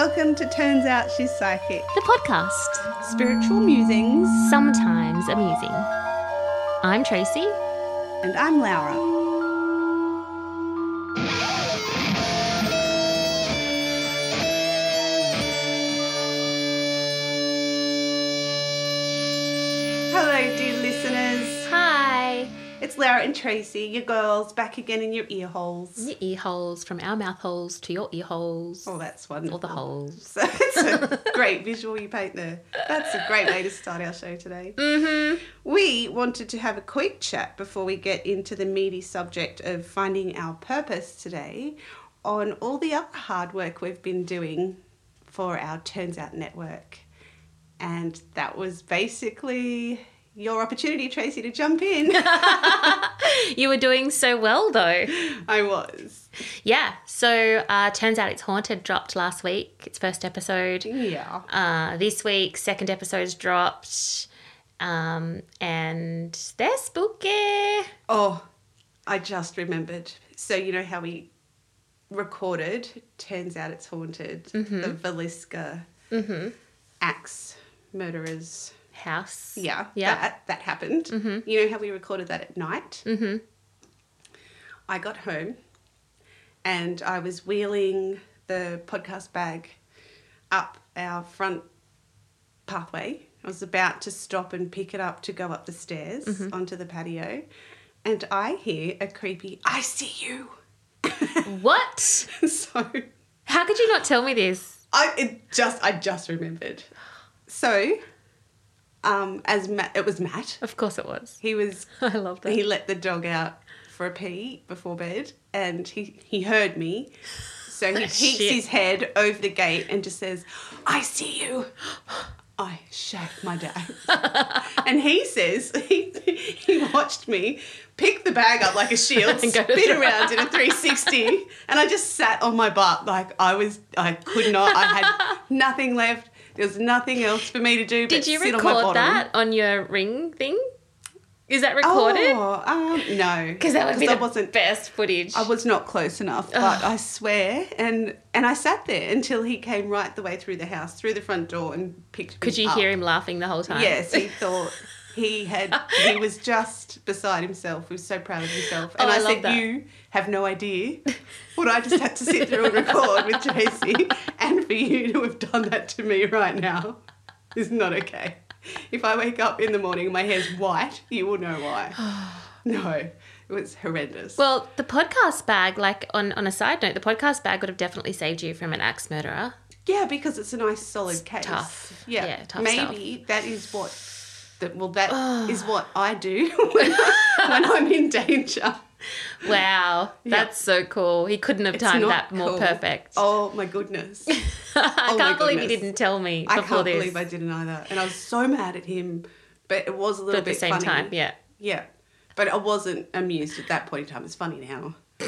Welcome to Turns Out She's Psychic. The podcast, Spiritual musings, sometimes amusing. I'm Tracy. and I'm Laura. Laura and Tracy, your girls, back again in your ear holes. Your ear holes, from our mouth holes to your ear holes. Oh, that's wonderful. Or the holes. So it's a great visual you paint there. That's a great way to start our show today. Mm-hmm. We wanted to have a quick chat before we get into the meaty subject of finding our purpose today on all the other hard work we've been doing for our Turns Out network. And that was basically your opportunity, Tracy, to jump in. You were doing so well, though. I was. Yeah. So, uh, turns out it's haunted. Dropped last week. Its first episode. Yeah. Uh, this week, second episode's dropped. Um, and they're spooky. Oh, I just remembered. So you know how we recorded Turns Out It's Haunted, the Villisca axe murderers. House. Yeah, Yeah. that, that happened. You know how we recorded that at night? Mm-hmm. I got home and I was wheeling the podcast bag up our front pathway. I was about to stop and pick it up to go up the stairs onto the patio, and I hear a creepy, I see you. What? so How could you not tell me this? I it just I just remembered. So um as Matt it was Matt. Of course it was. He was I love that. he let the dog out for a pee before bed and he, he heard me. So he peeks Shit. his head over the gate and just says, I see you. I shake my dad. and he says, he, he watched me pick the bag up like a shield, And go spin around in a 360, and I just sat on my butt like I was, I could not, I had nothing left. There was nothing else for me to do but Did you sit on my record that on your ring thing? Is that recorded? Oh, um, no. Because that would be I the wasn't best footage. I was not close enough, but I swear, and and I sat there until he came right the way through the house, through the front door, and picked. Could me you up. hear him laughing the whole time? Yes, he thought he had. He was just beside himself. He was so proud of himself, oh, and Oh, I I, said, that. "You have no idea what I just had to sit through and record with Tracy, and for you to have done that to me right now is not okay. If I wake up in the morning and my hair's white, you will know why. no, it was horrendous. Well, the podcast bag, like on, on a side note, the podcast bag would have definitely saved you from an axe murderer. Yeah, because it's a nice solid case. tough. Yeah, Yeah, tough maybe that is what. That, well, that is what I do when, when I'm in danger. Wow, Yeah. that's so cool. He couldn't have It's timed that more cool. perfect. Oh my goodness! I oh can't believe goodness. didn't tell me I can't this. believe I didn't either, and I was so mad at him. But it was a but little at the bit same funny. time, yeah. Yeah, but I wasn't amused at that point in time. It's funny now.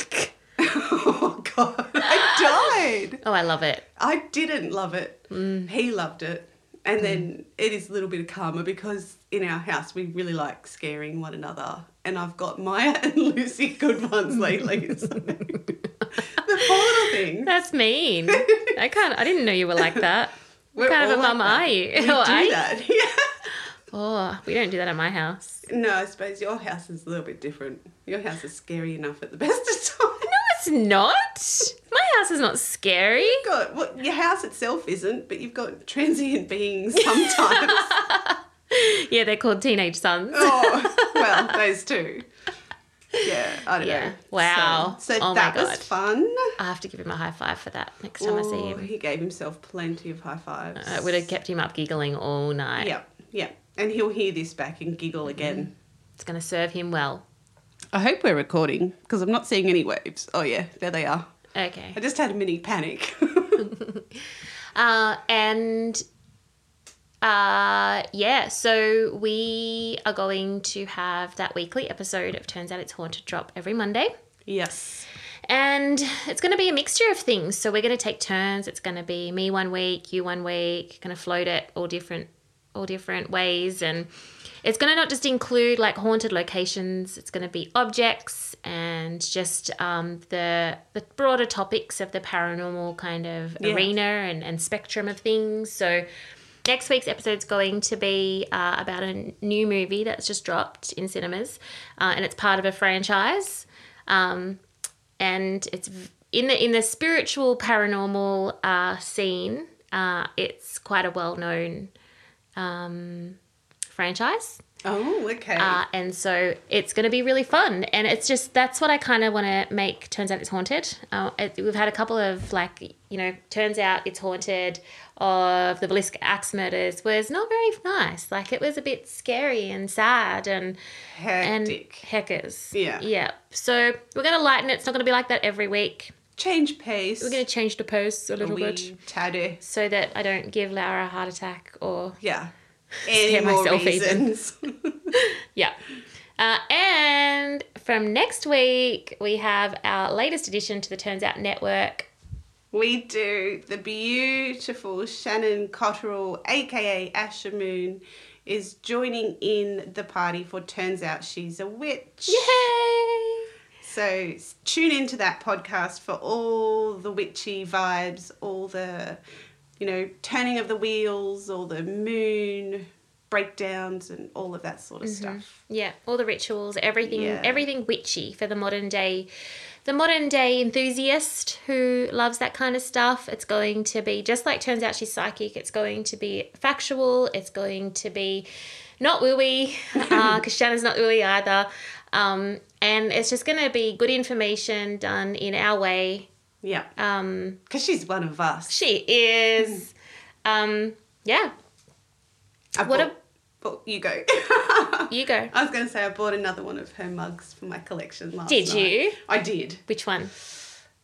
oh god, I died. Oh, I love it. I didn't love it. Mm. He loved it. And mm. then it is a little bit of karma because in our house we really like scaring one another. And I've got Maya and Lucy good ones lately. So. the poor little thing. That's mean. I can't. I didn't know you were like that. What We're kind of a all mum that. are you? We Oh, do you? that. Yeah. Oh, we don't do that at my house. No, I suppose your house is a little bit different. Your house is scary enough at the best of times. It's not. My house is not scary. You've got well, your house itself isn't, but you've got transient beings sometimes. Yeah, they're called teenage sons. oh, well, those two. Yeah, I don't Yeah. know. Wow. So, so Oh that was fun. I have to give him a high five for that next time I see Oh, him. He gave himself plenty of high fives. It would have kept him up giggling all night. Yep, yep. And he'll hear this back and giggle again. Mm-hmm. It's going to serve him well. I hope we're recording because I'm not seeing any waves. Oh, yeah, there they are. Okay. I just had a mini panic. Uh, and uh, yeah, so we are going to have that weekly episode of Turns Out It's Haunted drop every Monday. yes. And it's going to be a mixture of things. So we're going to take turns. It's going to be me one week, you one week, going to float it all different, all different ways. And it's going to not just include like haunted locations. It's going to be objects and just um, the the broader topics of the paranormal kind of Yeah. arena and, and spectrum of things. So next week's episode is going to be uh, about a new movie that's just dropped in cinemas, uh, and it's part of a franchise. Um, and it's in the in the spiritual paranormal uh, scene. Uh, it's quite a well known um, franchise. Oh, okay. Uh, and so it's going to be really fun. And it's just, that's what I kind of want to make Turns Out It's Haunted. Uh, it, we've had a couple of like, you know, Turns Out It's Haunted of the Villisca Axe murders was not very nice. Like it was a bit scary and sad and, and Hectic. heckers. Yeah. Yeah. So we're going to lighten it. It's not going to be like that every week. Change pace. We're going to change the pace a little we bit tattoo. so that I don't give Laura a heart attack or Yeah. Any Scare more myself even. reasons? Yeah. Uh, and from next week, we have our latest addition to the Turns Out Network. we do. The beautiful Shannon Cotterill, aka Asher Moon, is joining in the party for Turns Out She's a Witch. Yay! So tune into that podcast for all the witchy vibes, all the, you know, turning of the wheels, or the moon breakdowns, and all of that sort of stuff. Yeah, all the rituals, everything, Yeah. everything witchy for the modern day, the modern day enthusiast who loves that kind of stuff. It's going to be just like turns out she's psychic. It's going to be factual. It's going to be not wooey because Shannon's not wooey either. Um, and it's just going to be good information done in our way. Yeah, Um, because she's one of us. she is. Um, yeah, I What bought, bought- you go. you go. I was going to say I bought another one of her mugs for my collection last Did night. you? I did. Which one?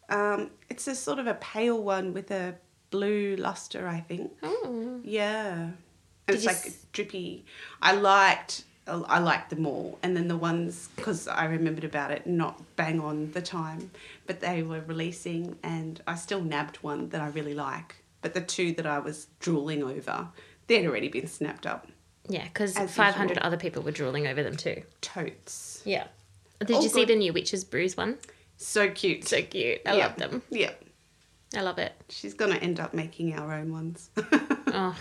Um, it's a sort of a pale one with a blue luster, I think. Oh, Yeah. And Did it's like s- drippy. I liked I liked them all, and then the ones because I remembered about it, not bang on the time, but they were releasing, and I still nabbed one that I really like. But the two that I was drooling over, they'd already been snapped up. yeah, because 500 usual. other people were drooling over them too. Totes, Yeah. Did All you see the new Witches Brews one? so cute. So cute. I Yeah. love them. Yeah, I love it. she's gonna end up making our own ones. Oh,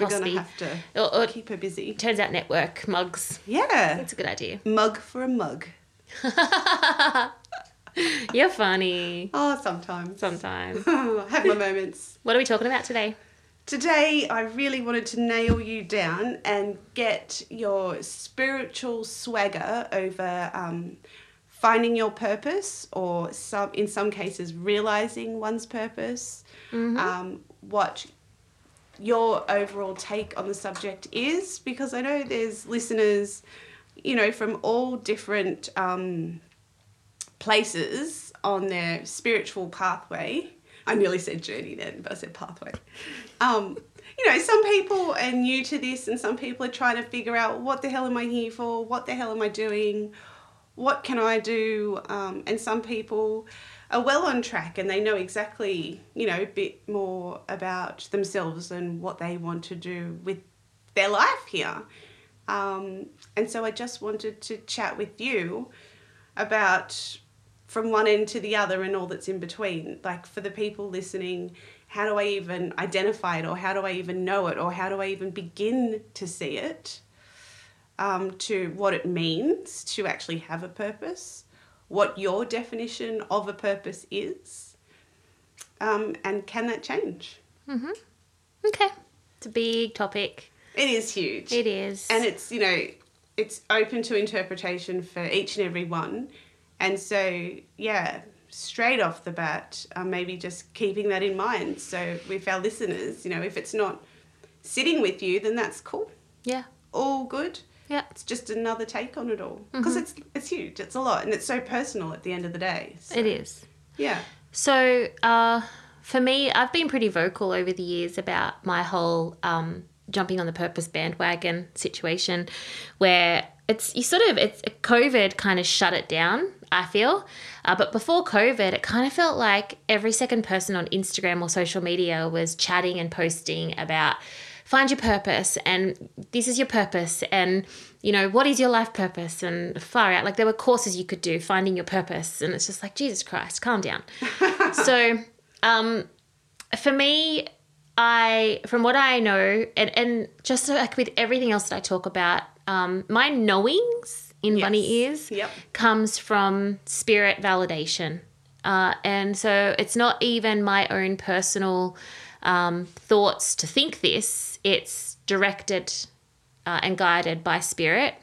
We're gonna have to Or, or keep her busy. turns out network mugs. Yeah, That's a good idea. mug for a mug. You're funny. Oh, sometimes. Sometimes. I have my moments. What are we talking about today? Today, I really wanted to nail you down and get your spiritual swagger over um, finding your purpose, or some, in some cases, realizing one's purpose. Um, what your overall take on the subject is, because I know there's listeners, you know, from all different um, places on their spiritual pathway. I nearly said journey then, but I said pathway. Um, you know, some people are new to this, and some people are trying to figure out what the hell am I here for? What the hell am I doing? What can I do? Um, and some people are well on track and they know exactly, you know, a bit more about themselves and what they want to do with their life here. Um, and so I just wanted to chat with you about from one end to the other and all that's in between. Like for the people listening, how do I even identify it or how do I even know it or how do I even begin to see it? Um, to what it means to actually have a purpose, what your definition of a purpose is, um, and can that change? Okay. It's a big topic. It is huge. It is. and it's you know it's open to interpretation for each and every one and so yeah straight off the bat um, maybe just keeping that in mind so with our listeners you know if it's not sitting with you then that's cool yeah. all good Yeah. it's just another take on it all because it's it's huge it's a lot and it's so personal at the end of the day so, It is. yeah So, uh, for me, I've been pretty vocal over the years about my whole um, jumping on the purpose bandwagon situation, where it's you sort of it's COVID kind of shut it down. I feel, uh, but before COVID, it kind of felt like every second person on Instagram or social media was chatting and posting about find your purpose and this is your purpose and you know what is your life purpose and far out like there were courses you could do finding your purpose and it's just like jesus christ calm down so um for me i from what i know and and just like with everything else that i talk about um my knowings in Yes. bunny ears Yep. comes from spirit validation. Uh, and so it's not even my own personal um, thoughts to think this, it's directed uh, and guided by spirit.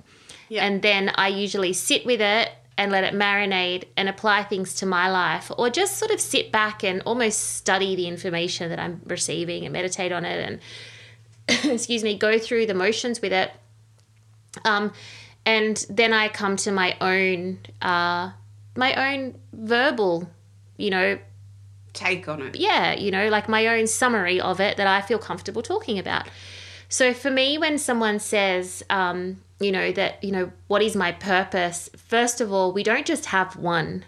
Yeah. And then I usually sit with it and let it marinate and apply things to my life, or just sort of sit back and almost study the information that I'm receiving and meditate on it and, excuse me, go through the motions with it. Um, and then I come to my own, uh, my own verbal, you know, Take on it. yeah, you know, like my own summary of it that I feel comfortable talking about. So for me, when someone says, um, you know, that, you know, what is my purpose? First of all, we don't just have one.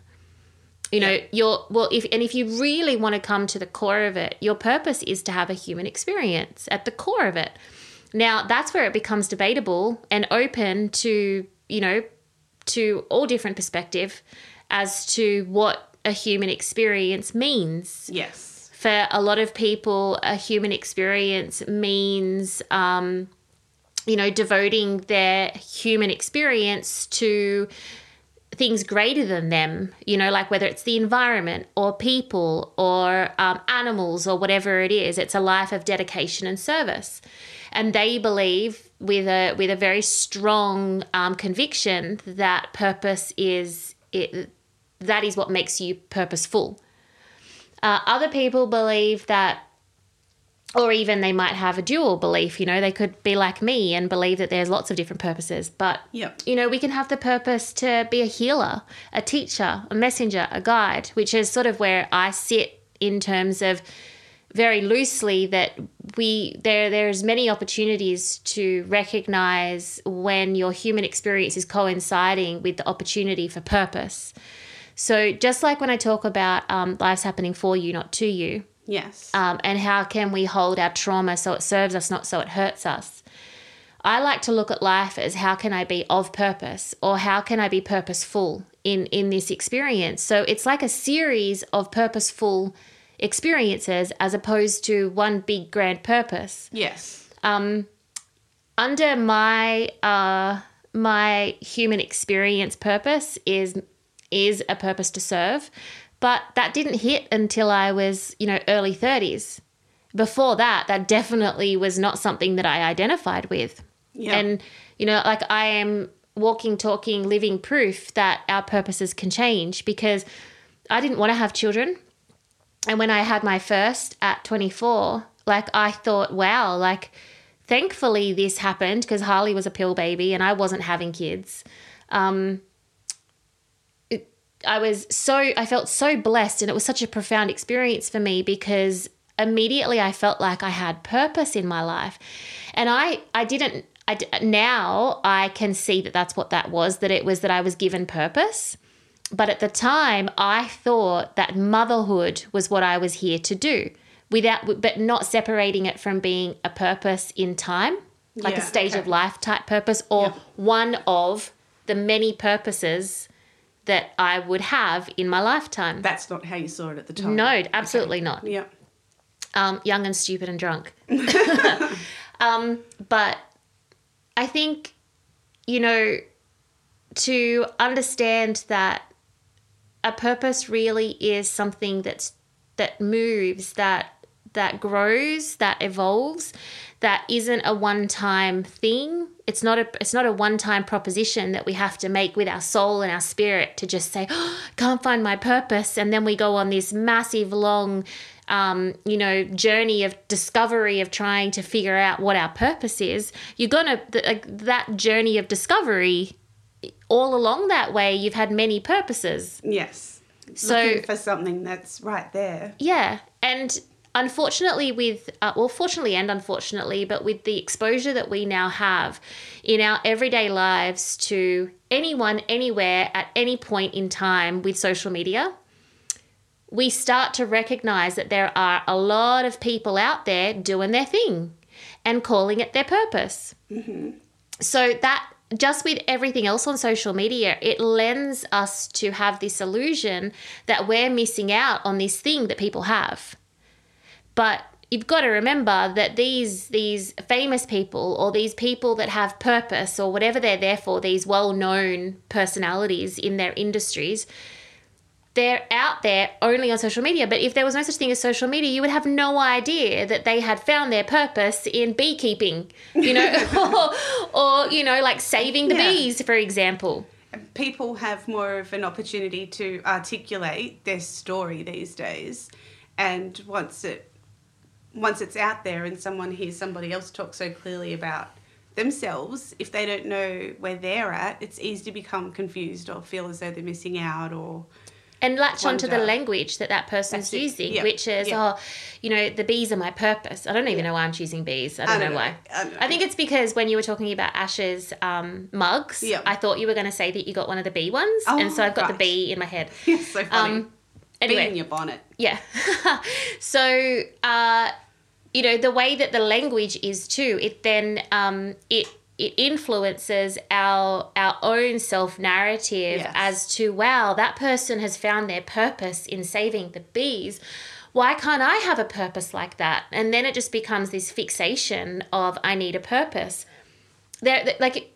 You know, Yeah. your well, if and if you really want to come to the core of it, your purpose is to have a human experience at the core of it. Now, that's where it becomes debatable and open to, you know, to all different perspective as to what a human experience means Yes. for a lot of people, a human experience means, um, you know, devoting their human experience to things greater than them, you know, like whether it's the environment or people or um, animals or whatever it is. It's a life of dedication and service. And they believe with a with a very strong um, conviction that purpose is it, that is what makes you purposeful. Uh, other people believe that, or even they might have a dual belief, you know, they could be like me and believe that there's lots of different purposes. But, Yep. you know, we can have the purpose to be a healer, a teacher, a messenger, a guide, which is sort of where I sit in terms of very loosely that we there there's many opportunities to recognize when your human experience is coinciding with the opportunity for purpose so just like when i talk about um, lives happening for you not to you Yes. um, and how can we hold our trauma so it serves us not so it hurts us i like to look at life as how can i be of purpose or how can i be purposeful in in this experience so it's like a series of purposeful experiences as opposed to one big grand purpose yes. um, under my uh, my human experience purpose is is a purpose to serve, but that didn't hit until I was you know early thirties. Before that, that definitely was not something that I identified with, Yeah. and you know like I am walking, talking, living proof that our purposes can change because I didn't want to have children. And when I had my first at 24, like I thought, wow, like thankfully this happened because Harley was a pill baby and I wasn't having kids. Um, I was so, I felt so blessed and it was such a profound experience for me because immediately I felt like I had purpose in my life. And I, I didn't, I, now I can see that that's what that was, that it was that I was given purpose. But at the time, I thought that motherhood was what I was here to do, without, but not separating it from being a purpose in time, like a Yeah, stage of life type purpose, or Yeah. one of the many purposes that I would have in my lifetime. That's not how you saw it at the time. No, absolutely not Yeah. um, young and stupid and drunk. um, but I think, you know, to understand that a purpose really is something that's that moves, that that grows, that evolves, that isn't a one-time thing. It's not a it's not a one-time proposition that we have to make with our soul and our spirit to just say, oh, can't find my purpose, and then we go on this massive long um, you know, journey of discovery of trying to figure out what our purpose is, you're gonna th- that journey of discovery. All along that way, you've had many purposes. Yes. So- Looking for something that's right there. Yeah, and unfortunately, with uh, well, fortunately and unfortunately, but with the exposure that we now have in our everyday lives to anyone, anywhere, at any point in time with social media, we start to recognize that there are a lot of people out there doing their thing. and calling it their purpose. So that just with everything else on social media, it lends us to have this illusion that we're missing out on this thing that people have. But you've got to remember that these these famous people or these people that have purpose or whatever they're there for, these well-known personalities in their industries, they're out there only on social media. But if there was no such thing as social media, you would have no idea that they had found their purpose in beekeeping, you know, or, or, you know, like saving the Yeah. bees, for example. people have more of an opportunity to articulate their story these days and once it once it's out there and someone hears somebody else talk so clearly about themselves if they don't know where they're at it's easy to become confused or feel as though they're missing out or and latch onto the language that that person's using, Yeah. which is, Yeah. oh, you know, the bees are my purpose. I don't even know why I'm choosing bees. I don't, know, why. I don't know. I think it's because when you were talking about Ash's um, mugs, Yeah. I thought you were going to say that you got one of the bee ones, and so Oh, I've got the right. bee in my head. it's so funny Um, Bee anyway, in your bonnet yeah. so, uh, you know, the way that the language is too, it then um, it it influences our our own self narrative Yes. as to wow, that person has found their purpose in saving the bees. Why can't I have a purpose like that? And then it just becomes this fixation of I need a purpose. There, like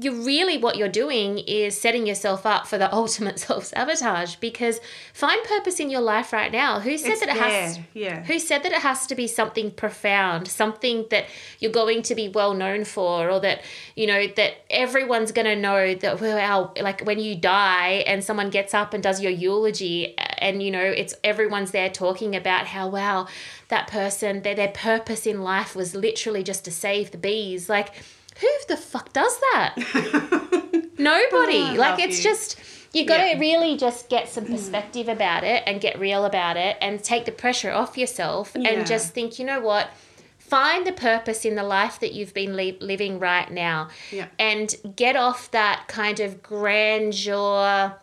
you really what you're doing is setting yourself up for the ultimate self-sabotage because find purpose in your life right now who said It's that it has yeah. who said that it has to be something profound something that you're going to be well known for or that you know that everyone's going to know that wow like when you die and someone gets up and does your eulogy and you know it's everyone's there talking about how wow that person their, their purpose in life was literally just to save the bees like who the fuck does that nobody Oh, like it's you. just you got to Yeah. really just get some perspective about it and get real about it and take the pressure off yourself Yeah. and just think you know what find the purpose in the life that you've been li- living right now Yeah. and get off that kind of grandeur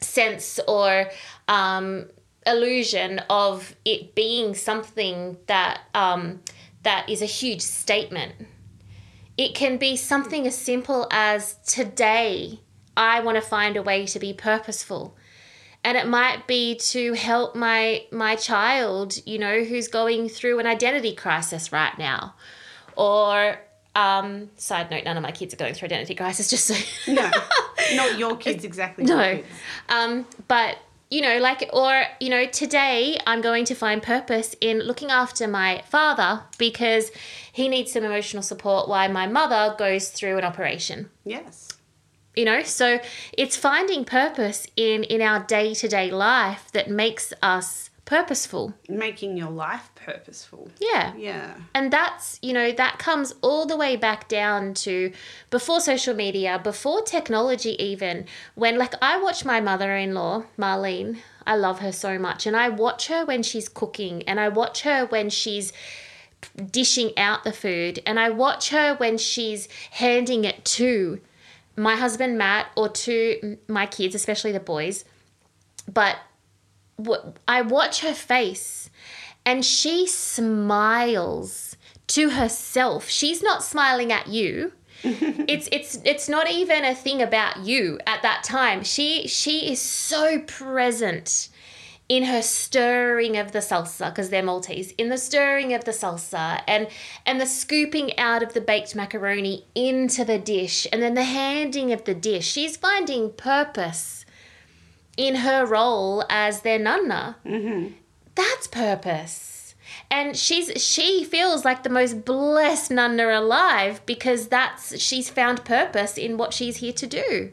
sense or um, illusion of it being something that um, that is a huge statement. It can be something as simple as today I want to find a way to be purposeful. And it might be to help my my child, you know, who's going through an identity crisis right now. Or um, side note, none of my kids are going through identity crisis, just so no not your kids exactly no. kids. Um, but you know, like, or you know, today I'm going to find purpose in looking after my father because he needs some emotional support while my mother goes through an operation. yes You know, so it's finding purpose in in our day to day life that makes us purposeful. making your life purposeful Yeah. yeah And that's, you know, that comes all the way back down to before social media, before technology, even. When, like, I watch my mother in law, Marlene, I love her so much. And I watch her when she's cooking, and I watch her when she's dishing out the food, and I watch her when she's handing it to my husband, Matt, or to my kids, especially the boys. But I watch her face and she smiles to herself. She's not smiling at you. it's it's it's not even a thing about you at that time. She she is so present in her stirring of the salsa because they're Maltese in the stirring of the salsa and and the scooping out of the baked macaroni into the dish and then the handing of the dish. She's finding purpose in her role as their nonna. That's purpose. And she's she feels like the most blessed nonna alive because that's she's found purpose in what she's here to do.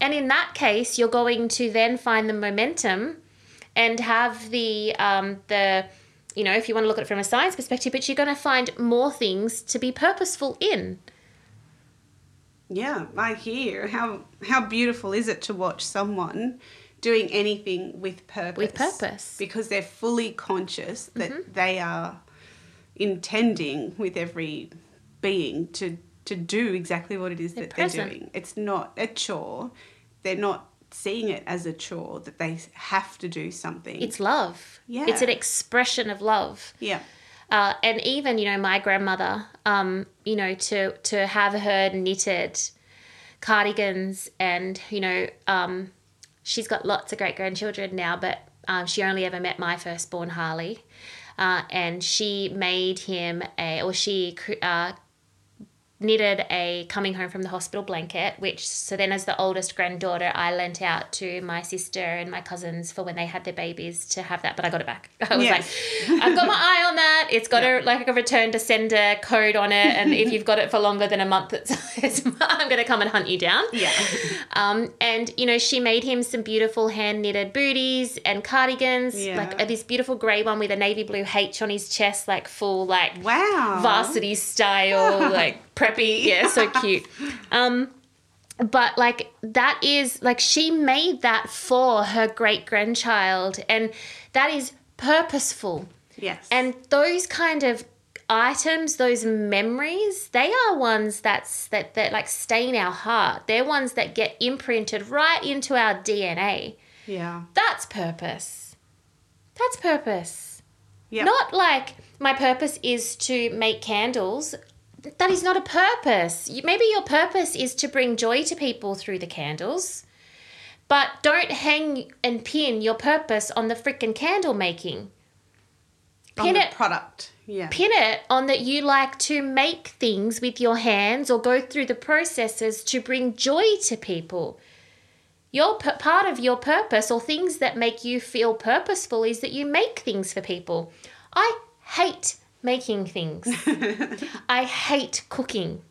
And in that case, you're going to then find the momentum and have the um, the you know if you want to look at it from a science perspective, but you're going to find more things to be purposeful in. Yeah, I hear. How how beautiful is it to watch someone doing anything with purpose? With purpose. Because they're fully conscious that Mm-hmm. they are intending with every being to to do exactly what it is They're that they're doing. It's not a chore. They're not seeing it as a chore that they have to do something. It's love. Yeah. It's an expression of love. yeah. Uh, and even you know my grandmother, um, you know to to have her knitted cardigans and you know um, she's got lots of great grandchildren now, but um, she only ever met my firstborn Harley, uh, and she made him a or she uh, knitted a coming home from the hospital blanket, which so then as the oldest granddaughter, I lent out to my sister and my cousins for when they had their babies to have that, but I got it back. I was Yes. like, I've got my eye on that. It's got a like a return to sender code on it, and if you've got it for longer than a month, it's, it's I'm going to come and hunt you down. Yeah. Um, and you know, she made him some beautiful hand knitted booties and cardigans, Yeah. like uh, this beautiful grey one with a navy blue H on his chest, like full like Wow. varsity style, like preppy. Yeah, so cute. Um, but like that is like she made that for her great grandchild, and that is purposeful. Yes. And those kind of items, those memories, they are ones that's that that like stain our heart. They're ones that get imprinted right into our DNA. yeah. That's purpose. That's purpose. Yeah. Not like my purpose is to make candles. That is not a purpose. Maybe your purpose is to bring joy to people through the candles. But don't hang and pin your purpose on the freaking candle making. On Pin the it product. Yeah. pin it on that you like to make things with your hands or go through the processes to bring joy to people. Your part of your purpose or things that make you feel purposeful is that you make things for people. I hate making things. I hate cooking.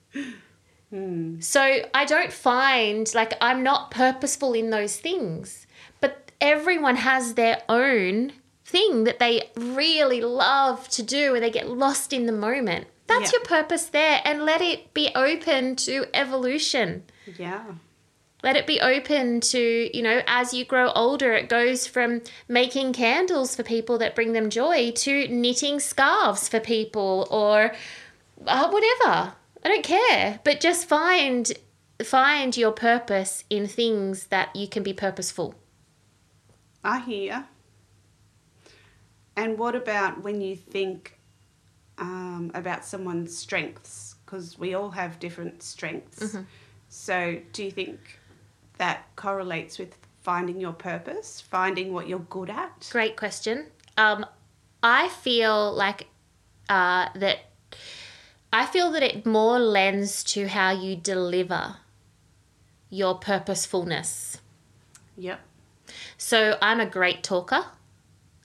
Hmm. So I don't find like I'm not purposeful in those things. But everyone has their own thing that they really love to do and they get lost in the moment. That's Yeah. your purpose there and let it be open to evolution. Yeah. Let it be open to, you know, as you grow older, it goes from making candles for people that bring them joy to knitting scarves for people or uh, whatever. I don't care, but just find find your purpose in things that you can be purposeful. I hear. And what about when you think um, about someone's strengths? Because we all have different strengths. Mm-hmm. So, do you think that correlates with finding your purpose, finding what you're good at? Great question. Um, I feel like uh, that. I feel that it more lends to how you deliver your purposefulness. Yep. So I'm a great talker.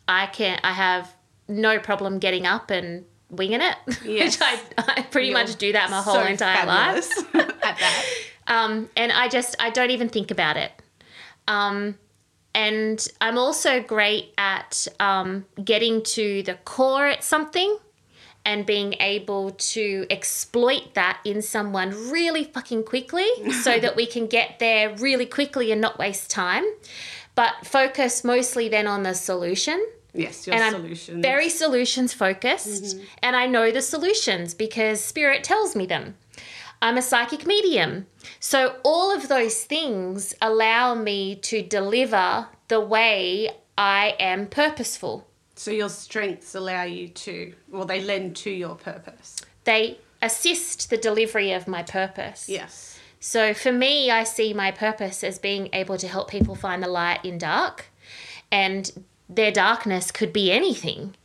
I can I have no problem getting up and winging it, Yes. which I, I pretty You're much do that my whole so entire life. fabulous at that. Um, and I just I don't even think about it. Um, and I'm also great at um, getting to the core at something and being able to exploit that in someone really fucking quickly so that we can get there really quickly and not waste time. But focus mostly then on the solution Yes, your and solution. I'm very solutions focused, and I know the solutions because spirit tells me them. I'm a psychic medium. So all of those things allow me to deliver the way I am purposeful. So your strengths allow you to, well, they lend to your purpose. They assist the delivery of my purpose. Yes. So for me, I see my purpose as being able to help people find the light in dark, and their darkness could be anything.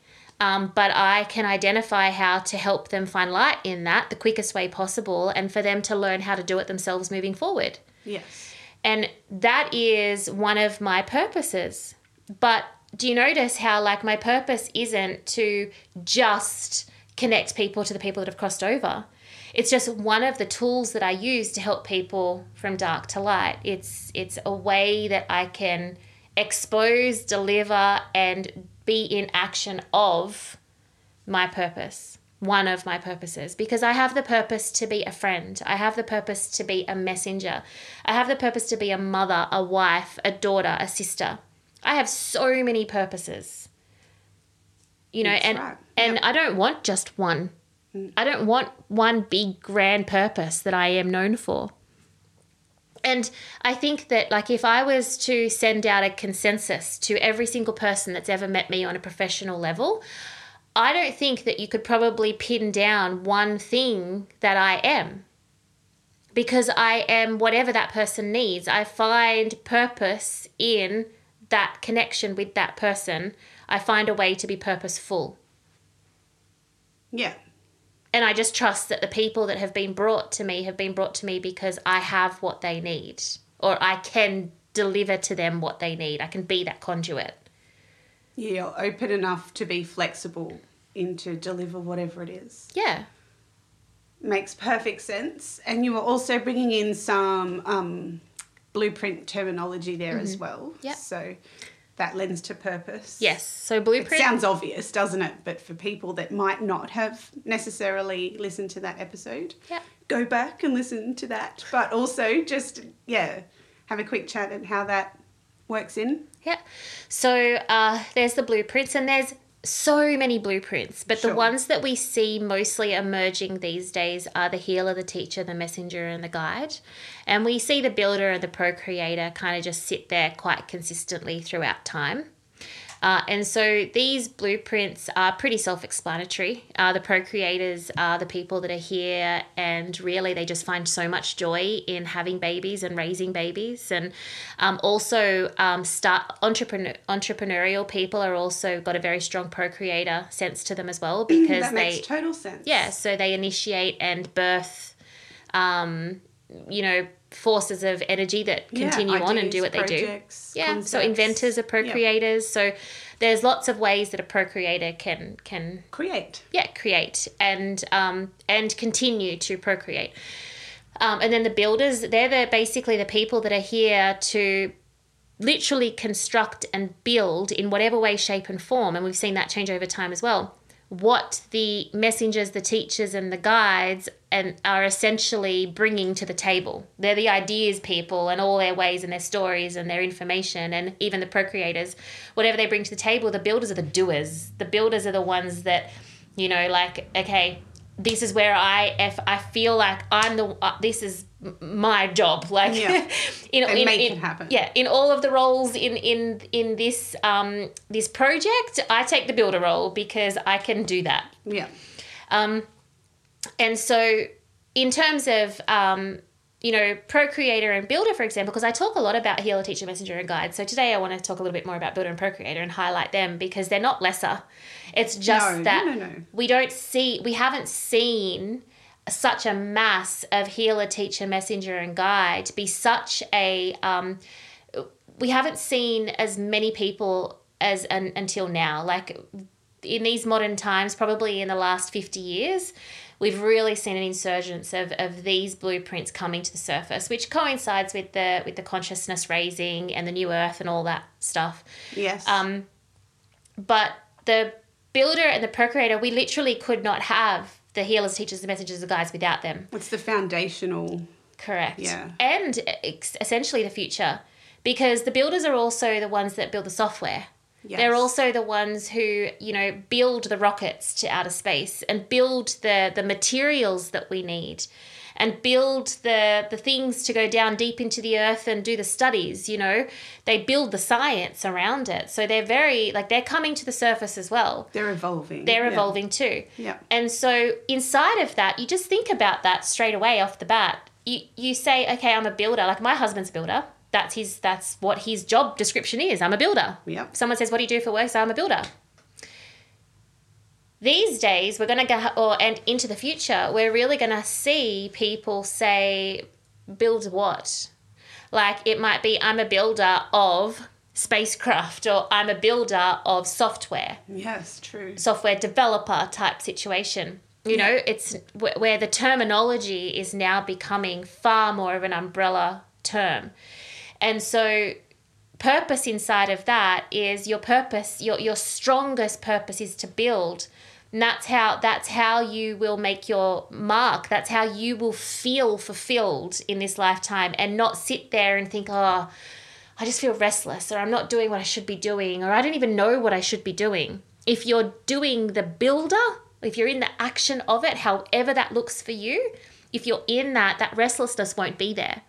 Um, but I can identify how to help them find light in that the quickest way possible, and for them to learn how to do it themselves moving forward. Yes. And that is one of my purposes. But do you notice how, like, my purpose isn't to just connect people to the people that have crossed over? It's just one of the tools that I use to help people from dark to light. It's it's a way that I can expose, deliver, and be in action of my purpose, one of my purposes, because I have the purpose to be a friend. I have the purpose to be a messenger. I have the purpose to be a mother, a wife, a daughter, a sister. I have so many purposes. You know, That's and right. and Yep. I don't want just one. Mm. I don't want one big grand purpose that I am known for. And I think that, like, if I was to send out a consensus to every single person that's ever met me on a professional level, I don't think that you could probably pin down one thing that I am because I am whatever that person needs. I find purpose in that connection with that person. I find a way to be purposeful. Yeah. And I just trust that the people that have been brought to me have been brought to me because I have what they need or I can deliver to them what they need. I can be that conduit. Yeah, you're open enough to be flexible in to deliver whatever it is. Yeah. Makes perfect sense. And you were also bringing in some um, blueprint terminology there as well. Mm-hmm. So that lends to purpose. Yes. So It blueprint. sounds obvious, doesn't it? But for people that might not have necessarily listened to that episode, Yep. go back and listen to that. But also just, yeah, have a quick chat at how that works in. Yeah. So uh, there's the blueprints, and there's so many blueprints, but the ones that we see mostly emerging these days are the healer, the teacher, the messenger, and the guide. And we see the builder and the procreator kind of just sit there quite consistently throughout time. Uh, and so these blueprints are pretty self explanatory. Uh, the procreators are the people that are here, and really they just find so much joy in having babies and raising babies. And um, also, um, start entrepreneur, entrepreneurial people are also got a very strong procreator sense to them as well because that they total sense. yeah, so they initiate and birth, um, you know, forces of energy that Yeah, continue on and do what they do. projects, Yeah, so inventors are Yeah. procreators. So there's lots of ways that a procreator can can Create. yeah create and um, and continue to procreate. Um, and then the builders, they're the basically the people that are here to literally construct and build in whatever way, shape, and form. And we've seen that change over time as well. What the messengers, the teachers, and the guides and are essentially bringing to the table. They're the ideas people and all their ways and their stories and their information and even the procreators. Whatever they bring to the table, the builders are the doers. The builders are the ones that, you know, like okay, this is where I if I feel like I'm the uh, this is my job like Yeah. in, And in, make in- it happen. yeah in all of the roles in in in this um this project I take the builder role because I can do that Yeah. um and so in terms of um you know, procreator and builder, for example, because I talk a lot about healer, teacher, messenger, and guide. So today I want to talk a little bit more about builder and procreator and highlight them because they're not lesser. It's just No, that no, no, no. we don't see, we haven't seen such a mass of healer, teacher, messenger, and guide to be such a, um, we haven't seen as many people as un, until now. Like in these modern times, probably in the last 50 years, we've really seen an insurgence of, of these blueprints coming to the surface, which coincides with the with the consciousness raising and the new earth and all that stuff. Yes. Um, but the builder and the procreator, we literally could not have the healers, teachers, the messengers, the guides without them. It's the foundational? Correct. Yeah. And essentially the future, because the builders are also the ones that build the software. Yes. They're also the ones who, you know, build the rockets to outer space and build the the materials that we need and build the the things to go down deep into the earth and do the studies, you know. They build the science around it. So they're very like they're coming to the surface as well. They're evolving. They're Yeah. evolving too. Yeah. And so inside of that, you just think about that straight away off the bat. You you say, okay, I'm a builder. Like my husband's a builder. That's his that's what his job description is. I'm a builder. Yep. Someone says, What do you do for work? So I'm a builder. These days we're gonna go or and into the future, we're really gonna see people say, build what? Like it might be I'm a builder of spacecraft or I'm a builder of software Yes. True. software developer type situation. You know, it's where the terminology is now becoming far more of an umbrella term. And so purpose inside of that is your purpose, your your strongest purpose is to build. And that's how that's how you will make your mark. That's how you will feel fulfilled in this lifetime and not sit there and think, "Oh, I just feel restless or I'm not doing what I should be doing or I don't even know what I should be doing. If you're doing the builder, if you're in the action of it, however that looks for you, if you're in that, that restlessness won't be there.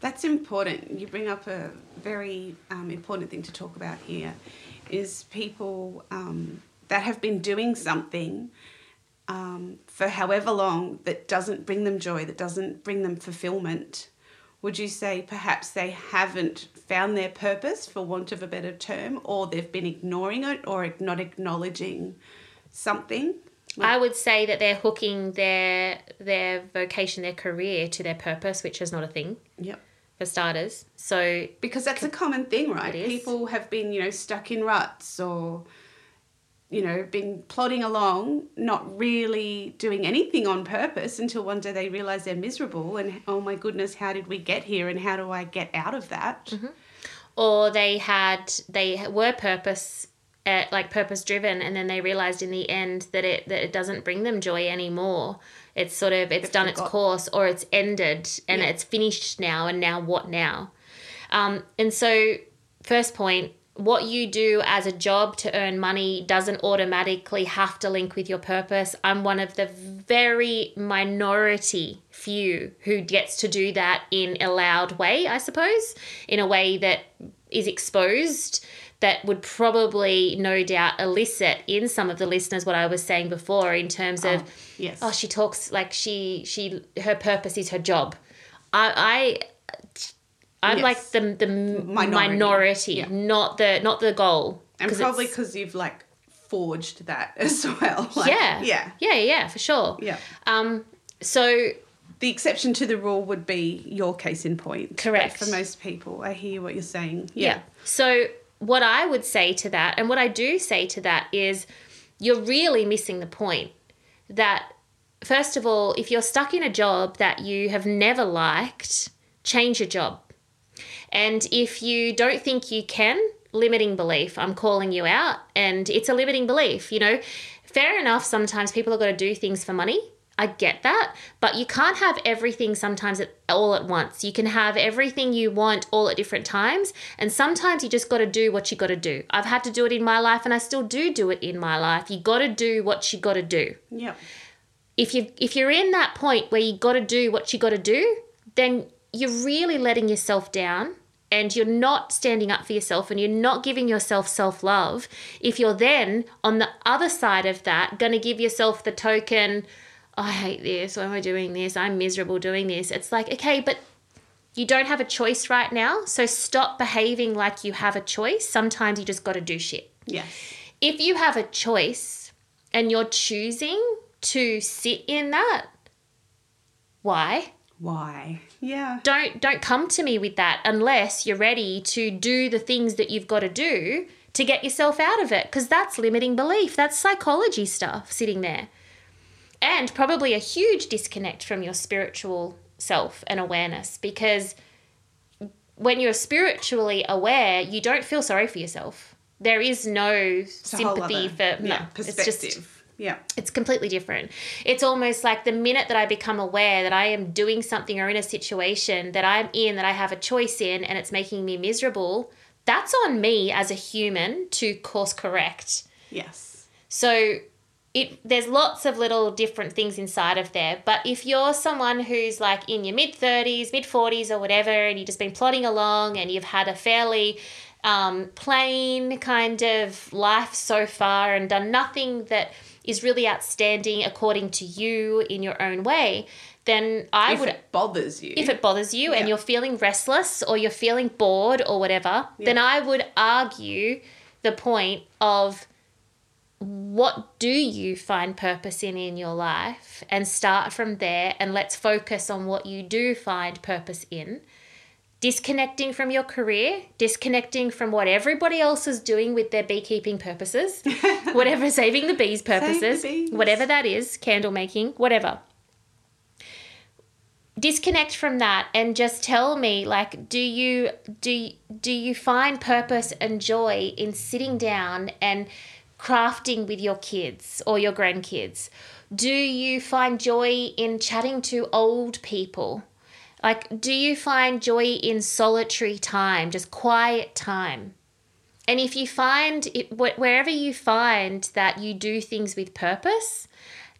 That's important. You bring up a very um, important thing to talk about here is people um, that have been doing something um, for however long that doesn't bring them joy, that doesn't bring them fulfillment, would you say perhaps they haven't found their purpose, for want of a better term, or they've been ignoring it or not acknowledging something? I would say that they're hooking their their vocation, their career to their purpose, which is not a thing Yep. for starters. So Because that's a common thing, right? People have been, you know, stuck in ruts or, you know, been plodding along, not really doing anything on purpose until one day they realize they're miserable and, oh my goodness, how did we get here and how do I get out of that? or they had they were purpose uh, like purpose driven and then they realized in the end that it that it doesn't bring them joy anymore it's sort of it's They've done its course or it's ended and Yeah. it's finished now and now what now um, and so first point what you do as a job to earn money doesn't automatically have to link with your purpose. I'm one of the very minority few who gets to do that in a loud way, I suppose, in a way that is exposed that would probably no doubt elicit in some of the listeners what I was saying before in terms of oh, Yes. oh she talks like she she her purpose is her job. I I I'm Yes. like the the Minority. minority, Yeah. not the not the goal. and probably because you've like forged that as well. Like, yeah, Yeah. yeah, yeah, for sure. Yeah. Um, so The exception to the rule would be your case in point. but Correct. for most people, I hear what you're saying. yeah. So what I would say to that, and what I do say to that, is you're really missing the point. That first of all, if you're stuck in a job that you have never liked, change your job. And if you don't think you can, limiting belief, I'm calling you out. And it's a limiting belief, you know. Fair enough, sometimes people are got to do things for money. I get that. But you can't have everything sometimes at, all at once. You can have everything you want all at different times. And sometimes you just got to do what you got to do. I've had to do it in my life and I still do do it in my life. You got to do what you got to do Yeah. if you if you're in that point where you got to do what you got to do, then you're really letting yourself down and you're not standing up for yourself and you're not giving yourself self-love. If you're then on the other side of that going to give yourself the token, I hate this, why am I doing this? I'm miserable doing this. It's like, okay, but you don't have a choice right now, so stop behaving like you have a choice. Sometimes you just got to do shit Yes. if you have a choice and you're choosing to sit in that why Why? Yeah. don't don't come to me with that unless you're ready to do the things that you've got to do to get yourself out of it because that's limiting belief that's psychology stuff sitting there and probably a huge disconnect from your spiritual self and awareness because when you're spiritually aware you don't feel sorry for yourself there is no It's sympathy for no yeah, it's perspective. just yeah. it's completely different. It's almost like the minute that I become aware that I am doing something or in a situation that I'm in that I have a choice in and it's making me miserable, that's on me as a human to course correct. Yes. So it there's lots of little different things inside of there. But if you're someone who's like in your mid 30s, mid 40s or whatever and you've just been plodding along and you've had a fairly um, plain kind of life so far and done nothing that is really outstanding according to you in your own way, then I if would it bothers you. if it bothers you and you're feeling restless or you're feeling bored or whatever, then I would argue the point of what do you find purpose in in your life and start from there and let's focus on what you do find purpose in disconnecting from your career disconnecting from what everybody else is doing with their beekeeping purposes whatever saving the bees purposes bees. whatever that is candle making whatever. Disconnect from that and just tell me like do you do you- do you find purpose and joy in sitting down and crafting with your kids or your grandkids? Do you find joy in chatting to old people like do you find joy in solitary time just quiet time? And if you find it wherever you find that you do things with purpose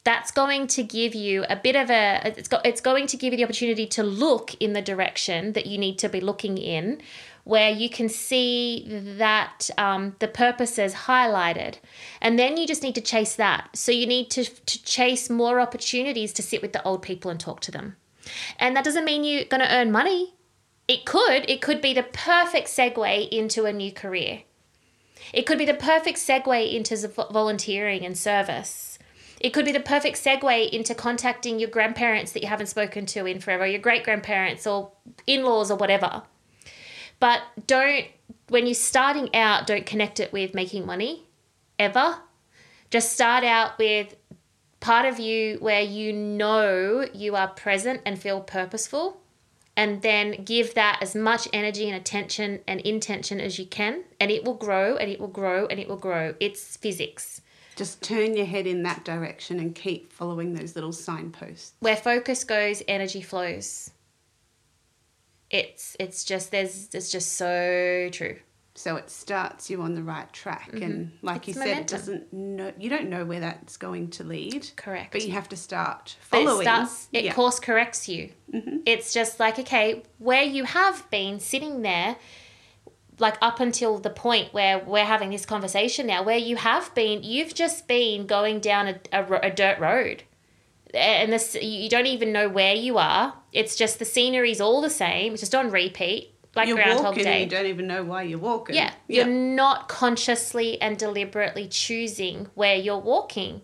that's going to give you a bit of a it's got it's going to give you the opportunity to look in the direction that you need to be looking in where you can see that um, the purpose is highlighted. And then you just need to chase that. So you need to, to chase more opportunities to sit with the old people and talk to them and that doesn't mean you're going to earn money it could it could be the perfect segue into a new career it could be the perfect segue into volunteering and service it could be the perfect segue into contacting your grandparents that you haven't spoken to in forever, your great grandparents or in laws or whatever. But don't, when you're starting out, don't connect it with making money ever. Just start out with part of you where you know you are present and feel purposeful. And then give that as much energy and attention and intention as you can. And it will grow and it will grow and it will grow. It's physics. Just turn your head in that direction and keep following those little signposts. Where focus goes, energy flows. It's it's just there's it's just so true. So it starts you on the right track, mm-hmm. and like it's you said, it doesn't know you don't know where that's going to lead. Correct. But you have to start following. But it starts. It yeah. course corrects you. Mm-hmm. It's just like okay, where you have been sitting there like up until the point where we're having this conversation now, where you have been, you've just been going down a, a, a dirt road. And this, you don't even know where you are. It's just the scenery's all the same. It's just on repeat, like you're Groundhog walking Day. And you don't even know why you're walking. Yeah, you're not consciously and deliberately choosing where you're walking.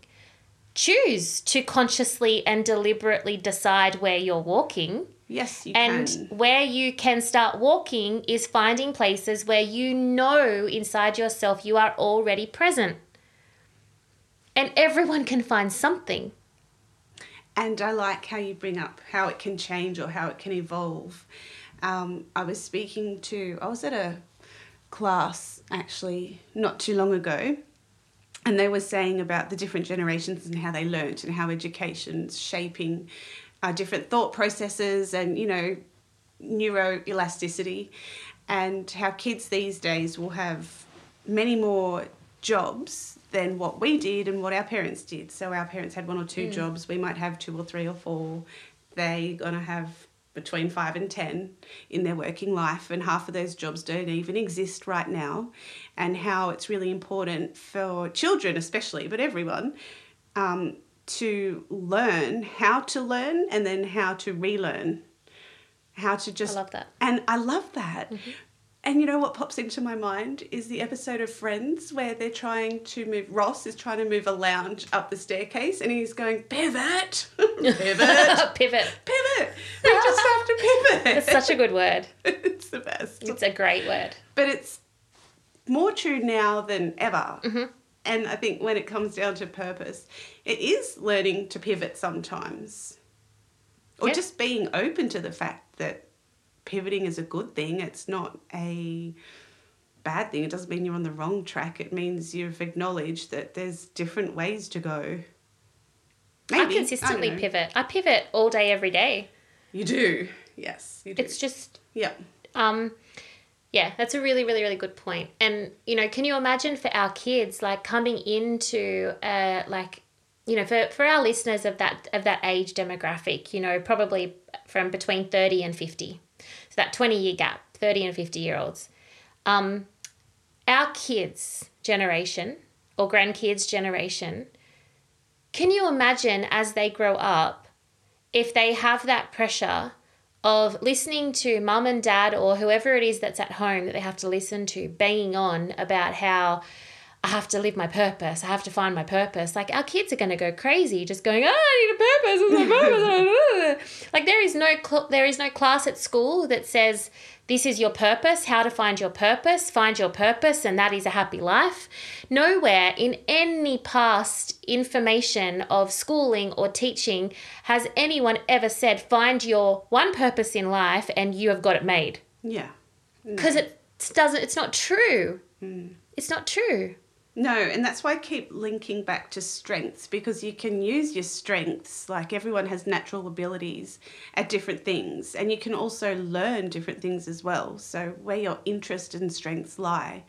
Choose to consciously and deliberately decide where you're walking Yes, you and can. And where you can start walking is finding places where you know inside yourself you are already present. And everyone can find something. And I like how you bring up how it can change or how it can evolve. Um, I was speaking to, I was at a class actually not too long ago, and they were saying about the different generations and how they learnt and how education's shaping our different thought processes and, you know, neuroelasticity, and how kids these days will have many more jobs than what we did and what our parents did. So our parents had one or two mm. jobs, we might have two or three or four. They're going to have between five and ten in their working life, and half of those jobs don't even exist right now. And how it's really important for children, especially, but everyone, um, to learn how to learn and then how to relearn. How to just. I love that. And I love that. Mm-hmm. And you know what pops into my mind is the episode of Friends where they're trying to move. Ross is trying to move a lounge up the staircase, and he's going pivot, pivot, pivot, pivot. We just have to pivot. It's such a good word. it's the best. It's a great word. But it's more true now than ever. Mm-hmm. And I think when it comes down to purpose, it is learning to pivot sometimes. Or yep. just being open to the fact that pivoting is a good thing. It's not a bad thing. It doesn't mean you're on the wrong track. It means you've acknowledged that there's different ways to go. Maybe. I consistently I pivot. I pivot all day, every day. You do. Yes, you do. It's just. Yeah. Um, yeah, that's a really, really, really good point. And you know, can you imagine for our kids like coming into uh like you know for, for our listeners of that of that age demographic you know probably from between 30 and 50 so that 20 year gap 30 and 50 year olds um, our kids generation or grandkids generation can you imagine as they grow up if they have that pressure of listening to mum and dad or whoever it is that's at home that they have to listen to banging on about how I have to live my purpose. I have to find my purpose. Like our kids are going to go crazy, just going, oh, I need a purpose. a purpose. like there is no cl- there is no class at school that says this is your purpose, how to find your purpose, find your purpose, and that is a happy life. Nowhere in any past information of schooling or teaching has anyone ever said find your one purpose in life and you have got it made. Yeah. Because no. it doesn't. It's not true. Mm. It's not true. No, and that's why I keep linking back to strengths because you can use your strengths. Like everyone has natural abilities at different things, and you can also learn different things as well. So, where your interest and strengths lie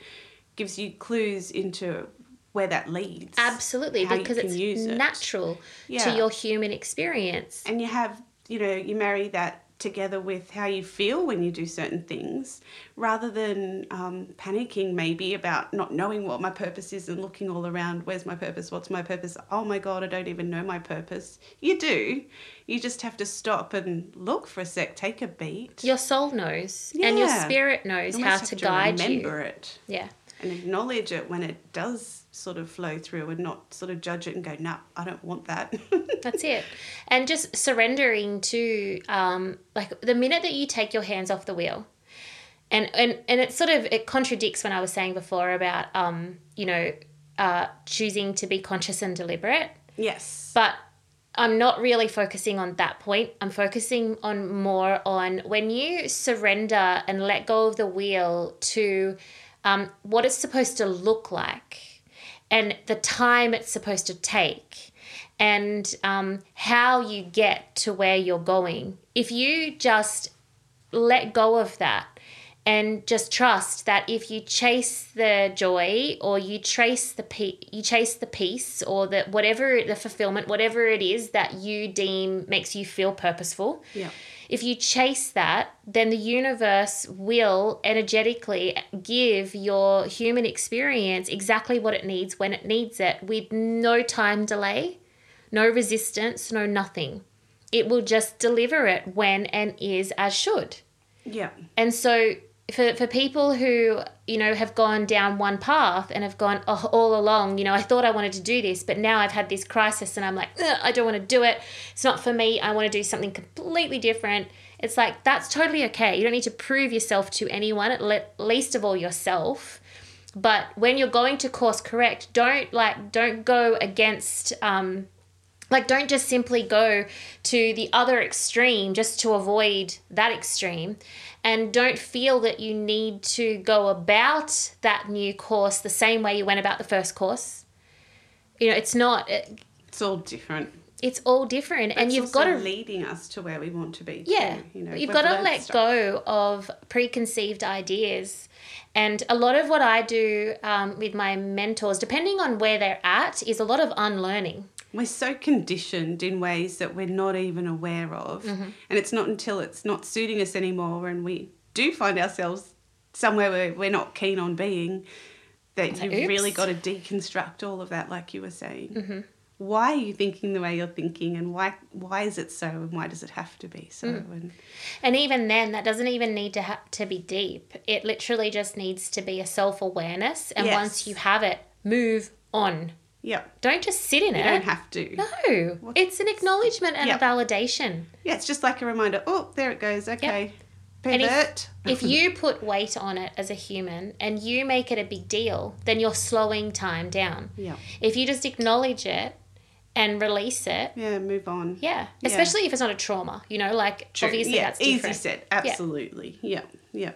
gives you clues into where that leads. Absolutely, because it's use it. natural Yeah. to your human experience. and you have you know you marry that together with how you feel when you do certain things rather than um, panicking maybe about not knowing what my purpose is and looking all around where's my purpose? What's my purpose? Oh my god i don't even know my purpose. You do. You just have to stop and look for a sec. Take a beat. Your soul knows, and your spirit knows You how to have guide remember you. it. Yeah. and acknowledge it when it does sort of flow through and not sort of judge it and go nah i don't want that That's it. And just surrendering to um like the minute that you take your hands off the wheel. And and and it sort of it contradicts when I was saying before about um, you know, uh choosing to be conscious and deliberate. yes But I'm not really focusing on that point. I'm focusing on more on when you surrender and let go of the wheel to um, what it's supposed to look like and the time it's supposed to take and um, how you get to where you're going. If you just let go of that and just trust that if you chase the joy or you trace the pe- you chase the peace or the whatever the fulfillment whatever it is that you deem makes you feel purposeful yeah if you chase that, then the universe will energetically give your human experience exactly what it needs when it needs it with no time delay, no resistance, no nothing. It will just deliver it when and is as should. yeah And so for, for people who, you know, have gone down one path and have gone oh, all along, you know, I thought I wanted to do this, but now I've had this crisis and I'm like, I don't want to do it. It's not for me. I want to do something completely different. It's like, that's totally okay. You don't need to prove yourself to anyone, at le- least of all yourself. But when you're going to course correct, don't like, don't go against, um, like don't just simply go to the other extreme just to avoid that extreme and don't feel that you need to go about that new course the same way you went about the first course you know it's not it, it's all different it's all different and It's you've got to leading us to where we want to be. yeah too, you know, you've got to let stuff. go of preconceived ideas and a lot of what i do um, with my mentors depending on where they're at is a lot of unlearning We're so conditioned in ways that we're not even aware of, Mm-hmm. and it's not until it's not suiting us anymore, and we do find ourselves somewhere where we're not keen on being, that like, you've really got to deconstruct all of that, like you were saying. Mm-hmm. Why are you thinking the way you're thinking, and why why is it so, and why does it have to be so? Mm. And And even then, that doesn't even need to ha- to be deep. It literally just needs to be a self awareness, and Yes. once you have it, move on. Yeah, Don't just sit in you it. don't have to. no, it's an acknowledgement and Yeah. a validation. Yeah, it's just like a reminder. Oh, there it goes. Okay, And if- pivot. If you put weight on it as a human and you make it a big deal, then you're slowing time down. yeah, If you just acknowledge it and release it, yeah, move on. yeah, especially if it's not a trauma, you know, like True. obviously yeah, that's different. easy said. Absolutely. Yeah. yeah,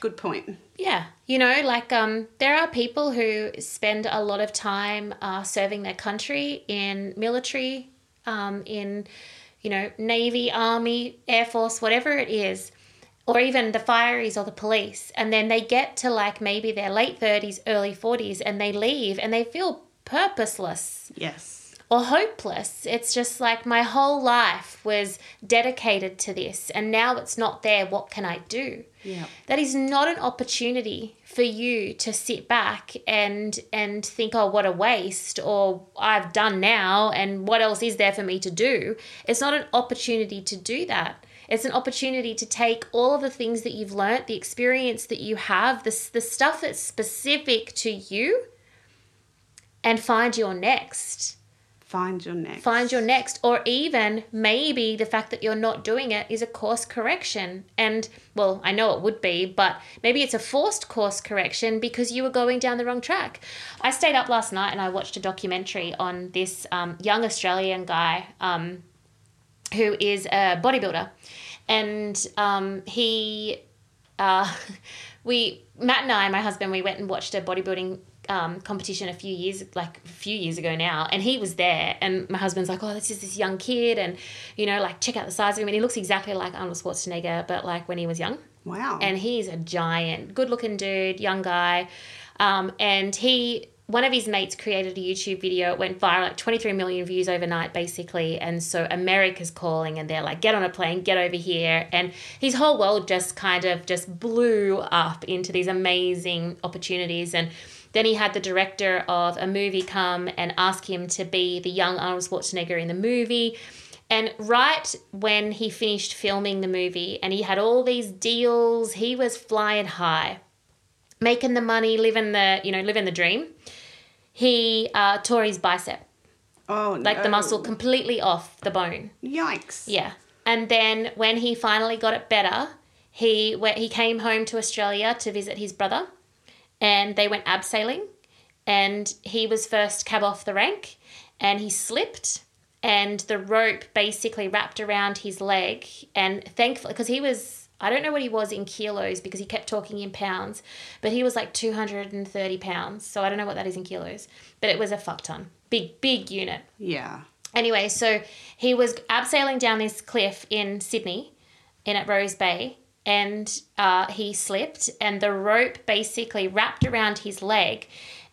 Good point. Yeah, you know, like um, there are people who spend a lot of time uh, serving their country in military, um, in you know navy, army, air force, whatever it is, or even the fireys or the police, and then they get to like maybe their late thirties, early forties, and they leave and they feel purposeless Yes. or hopeless. It's just like my whole life was dedicated to this, and now it's not there. What can I do? Yeah. that is not an opportunity for you to sit back and and think oh what a waste or I've done now and what else is there for me to do? It's not an opportunity to do that. It's an opportunity to take all of the things that you've learnt the experience that you have the, the stuff that's specific to you and find your next Find your next. find your next or even maybe the fact that you're not doing it is a course correction. And well i know it would be but maybe it's a forced course correction because you were going down the wrong track. I stayed up last night and i watched a documentary on this um, young australian guy um, who is a bodybuilder. And um, he uh, we Matt and I, my husband, we went and watched a bodybuilding um, competition a few years like a few years ago now, and he was there. And my husband's like, "Oh, this is this young kid, and you know, like check out the size of him." And he looks exactly like Arnold Schwarzenegger, but like when he was young. Wow. And he's a giant, good-looking dude, young guy, um, and he one of his mates created a YouTube video. It went viral, like 23 million views overnight, basically. And so America's calling and they're like, get on a plane, get over here. And his whole world just kind of just blew up into these amazing opportunities. And then he had the director of a movie come and ask him to be the young Arnold Schwarzenegger in the movie. And right when he finished filming the movie and he had all these deals, he was flying high, making the money, living the, you know, living the dream he uh, tore his bicep, Oh, like the muscle completely off the bone. Yikes. Yeah. And then when he finally got it better, he went, he came home to Australia to visit his brother, and they went abseiling, and he was first cab off the rank, and he slipped, and the rope basically wrapped around his leg, and thankfully because he was. I don't know what he was in kilos because he kept talking in pounds, but he was like 230 pounds. So I don't know what that is in kilos, but it was a fuck ton. Big, big unit. Yeah. Anyway, so he was abseiling down this cliff in Sydney, in at Rose Bay, and uh, he slipped, and the rope basically wrapped around his leg,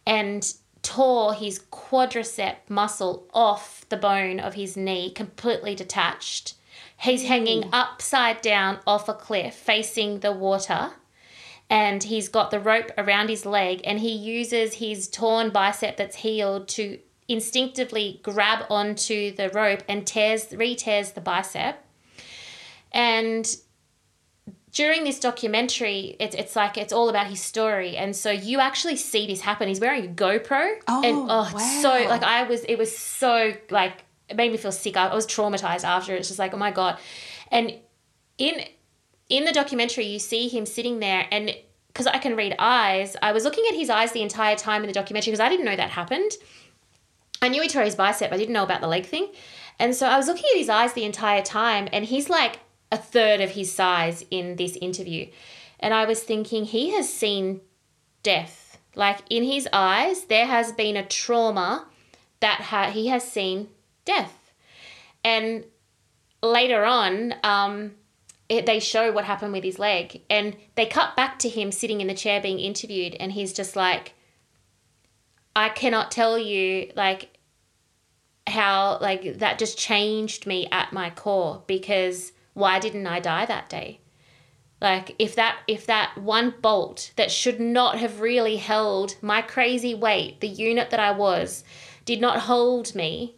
and tore his quadricep muscle off the bone of his knee, completely detached. He's hanging upside down off a cliff, facing the water. And he's got the rope around his leg and he uses his torn bicep that's healed to instinctively grab onto the rope and tears re-tears the bicep. And during this documentary it's, it's like it's all about his story. And so you actually see this happen. He's wearing a gopro. And Oh, oh it's so like i was it was so like it made me feel sick i, was traumatized after it's just like oh my god and in in the documentary you see him sitting there and because I can read eyes, I was looking at his eyes the entire time in the documentary because I didn't know that happened. I knew he tore his bicep, I didn't know about the leg thing. And so I was looking at his eyes the entire time, and he's like a third of his size in this interview. And I was thinking, he has seen death. Like in his eyes, there has been a trauma that ha- he has seen death. And later on, um, it, they show what happened with his leg and they cut back to him sitting in the chair being interviewed and he's just like i cannot tell you like how like that just changed me at my core because why didn't i die that day like if that if that one bolt that should not have really held my crazy weight the unit that i was did not hold me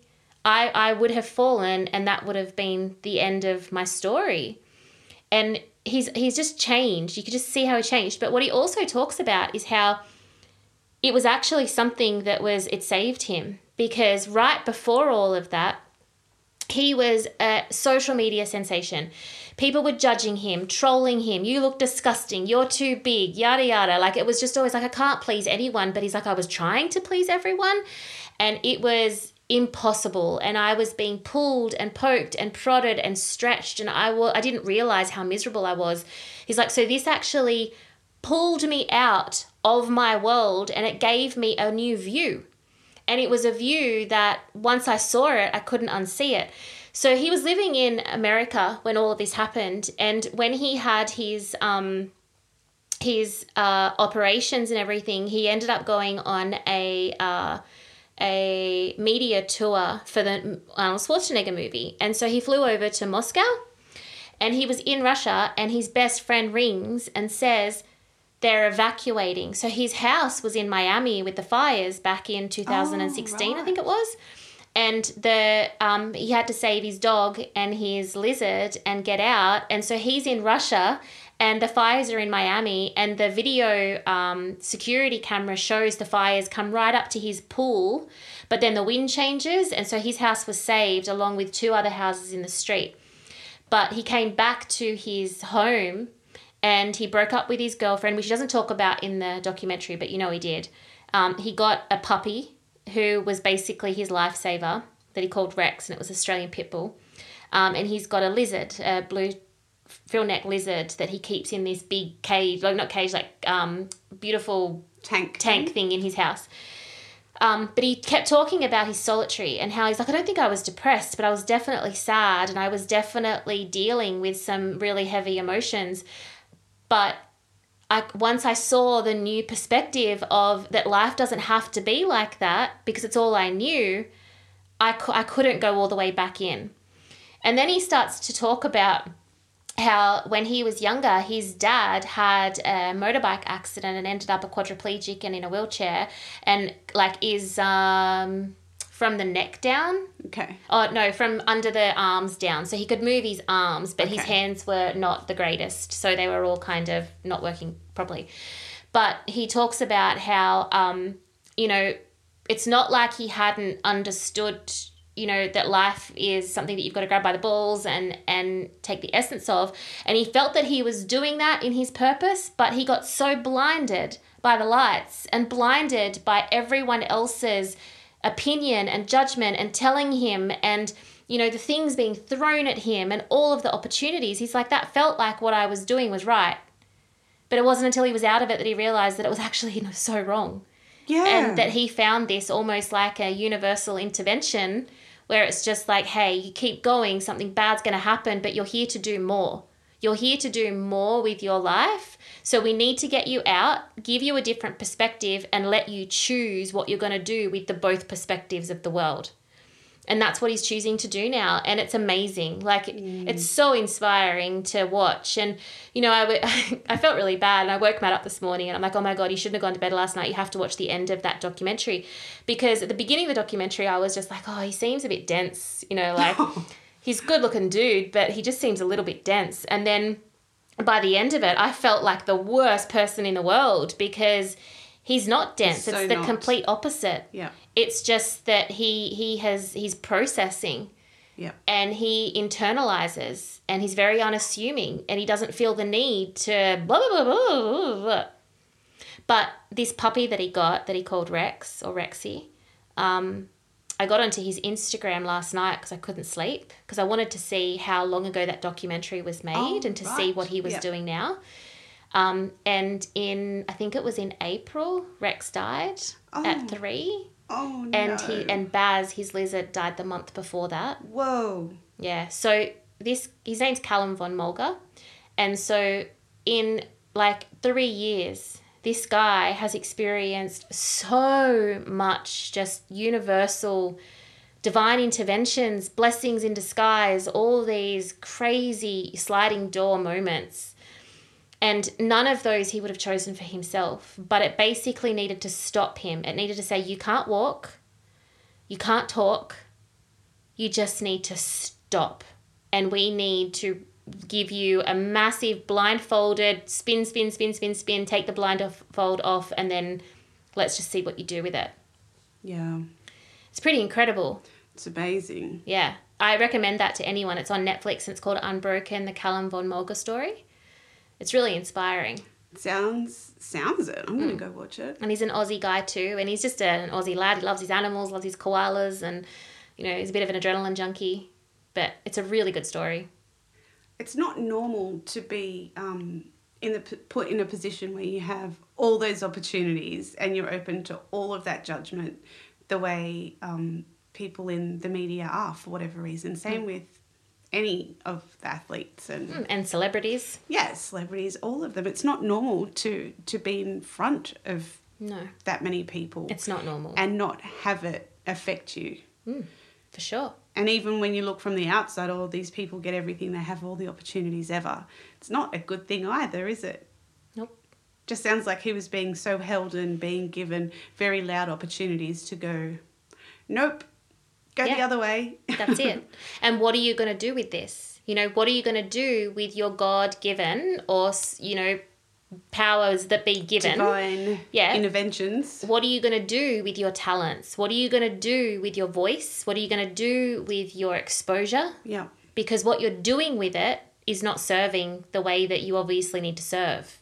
i i would have fallen and that would have been the end of my story and he's he's just changed. You could just see how he changed. But what he also talks about is how it was actually something that was it saved him because right before all of that, he was a social media sensation. People were judging him, trolling him. You look disgusting. You're too big. Yada yada. Like it was just always like I can't please anyone. But he's like I was trying to please everyone, and it was impossible and I was being pulled and poked and prodded and stretched and I didn't realize how miserable I was. He's like so this actually pulled me out of my world and it gave me a new view. And it was a view that once I saw it I couldn't unsee it. So he was living in America when all of this happened and when he had his um his uh, operations and everything, he ended up going on a uh, a media tour for the Arnold Schwarzenegger movie. And so he flew over to Moscow and he was in Russia and his best friend rings and says they're evacuating. So his house was in Miami with the fires back in 2016, I think it was. And the um, he had to save his dog and his lizard and get out. And so he's in Russia and the fires are in Miami, and the video um, security camera shows the fires come right up to his pool, but then the wind changes, and so his house was saved along with two other houses in the street. But he came back to his home and he broke up with his girlfriend, which he doesn't talk about in the documentary, but you know he did. Um, he got a puppy who was basically his lifesaver that he called Rex, and it was Australian Pitbull. Um, and he's got a lizard, a blue frill neck lizard that he keeps in this big cage, like not cage, like um, beautiful Tank. tank thing in his house. Um, but he kept talking about his solitary and how he's like, I don't think I was depressed, but I was definitely sad and I was definitely dealing with some really heavy emotions. But I once I saw the new perspective of that life doesn't have to be like that because it's all I knew, I, cou- I couldn't go all the way back in. And then he starts to talk about how when he was younger, his dad had a motorbike accident and ended up a quadriplegic and in a wheelchair, and like is um, from the neck down. Okay. Oh no, from under the arms down. So he could move his arms, but his hands were not the greatest. So they were all kind of not working properly. But he talks about how um, you know, it's not like he hadn't understood you know that life is something that you've got to grab by the balls and and take the essence of. And he felt that he was doing that in his purpose but he got so blinded by the lights and blinded by everyone else's opinion and judgment and telling him and you know the things being thrown at him and all of the opportunities he's like that felt like what i was doing was right. But it wasn't until he was out of it that he realized that it was actually you know, so wrong. Yeah. and that he found this almost like a universal intervention where it's just like hey you keep going something bad's going to happen but you're here to do more. You're here to do more with your life. So we need to get you out give you a different perspective and let you choose what you're going to do with the both perspectives of the world and that's what he's choosing to do now. And it's amazing. Like mm. it's so inspiring to watch. And you know I w- I felt really bad. And I woke Matt up this morning and I'm like oh my god you shouldn't have gone to bed last night. You have to watch the end of that documentary. Because at the beginning of the documentary I was just like oh he seems a bit dense you know like he's good looking dude but he just seems a little bit dense. And then by the end of it I felt like the worst person in the world because he's not dense. So it's the not. complete opposite. Yeah. It's just that he he has he's processing Yeah. and he internalizes and he's very unassuming and he doesn't feel the need to blah blah blah blah blah. blah. But this puppy that he got that he called Rex or Rexy, um, I got onto his Instagram last night because I couldn't sleep because I wanted to see how long ago that documentary was made Oh, and to see what he was Yeah. doing now. Um, and in I think it was in April, Rex died Oh. at three Oh no. and he and Baz, his lizard, died the month before that. Whoa. Yeah. So this his name's Calum von Moger, and so in like three years, this guy has experienced so much just universal divine interventions, blessings in disguise, all these crazy sliding door moments. And none of those he would have chosen for himself, but it basically needed to stop him. It needed to say, You can't walk, you can't talk, you just need to stop. And we need to give you a massive blindfolded spin, spin, spin, spin, spin, take the blindfold off, and then let's just see what you do with it. Yeah. It's pretty incredible. It's amazing. Yeah. I recommend that to anyone. It's on Netflix and it's called Unbroken, the Calum von Moger story. It's really inspiring. Sounds sounds it. I'm gonna go watch it. And he's an Aussie guy too. And he's just an Aussie lad. He loves his animals, loves his koalas, and, you know, he's a bit of an adrenaline junkie. But it's a really good story. It's not normal to be um, in the put in a position where you have all those opportunities and you're open to all of that judgment, the way um, people in the media are for whatever reason. Same with any of the athletes and Mm, And celebrities. yeah, celebrities, all of them. It's not normal to to be in front of No, that many people it's not normal. and not have it affect you. for sure. And even when you look from the outside, all these people get everything, they have all the opportunities ever. It's not a good thing either, is it? Nope. Just sounds like he was being so held and being given very loud opportunities to go, nope, go the other way. That's it. and what are you going to do with this? You know, what are you going to do with your God given or, you know, powers that be given? Divine Yeah. interventions. What are you going to do with your talents? What are you going to do with your voice? What are you going to do with your exposure? Yeah. Because what you're doing with it is not serving the way that you obviously need to serve.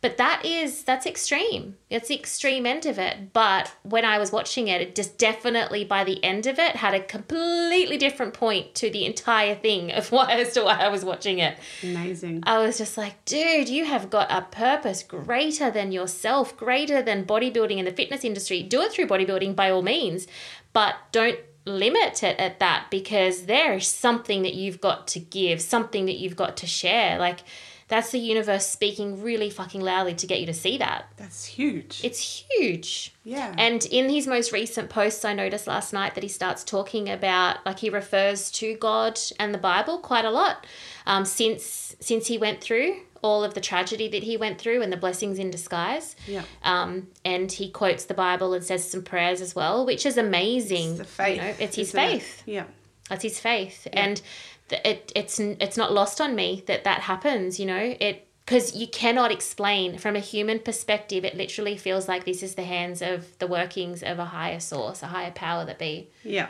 But that is that's extreme. It's the extreme end of it. But when I was watching it, it just definitely by the end of it had a completely different point to the entire thing of why as to why I was watching it. Amazing. I was just like, dude, you have got a purpose greater than yourself, greater than bodybuilding and the fitness industry. Do it through bodybuilding by all means, but don't limit it at that because there is something that you've got to give, something that you've got to share. Like, That's the universe speaking really fucking loudly to get you to see that. That's huge. It's huge. yeah. And in his most recent posts, I noticed last night that he starts talking about, like, he refers to God and the Bible quite a lot um, since since he went through all of the tragedy that he went through and the blessings in disguise. yeah. Um, and he quotes the Bible and says some prayers as well, which is amazing. It's the faith. You know, it's his isn't it? faith. Yeah. That's his faith, and th- it it's it's not lost on me that that happens. You know, it because you cannot explain from a human perspective. It literally feels like this is the hands of the workings of a higher source, a higher power that be. Yeah.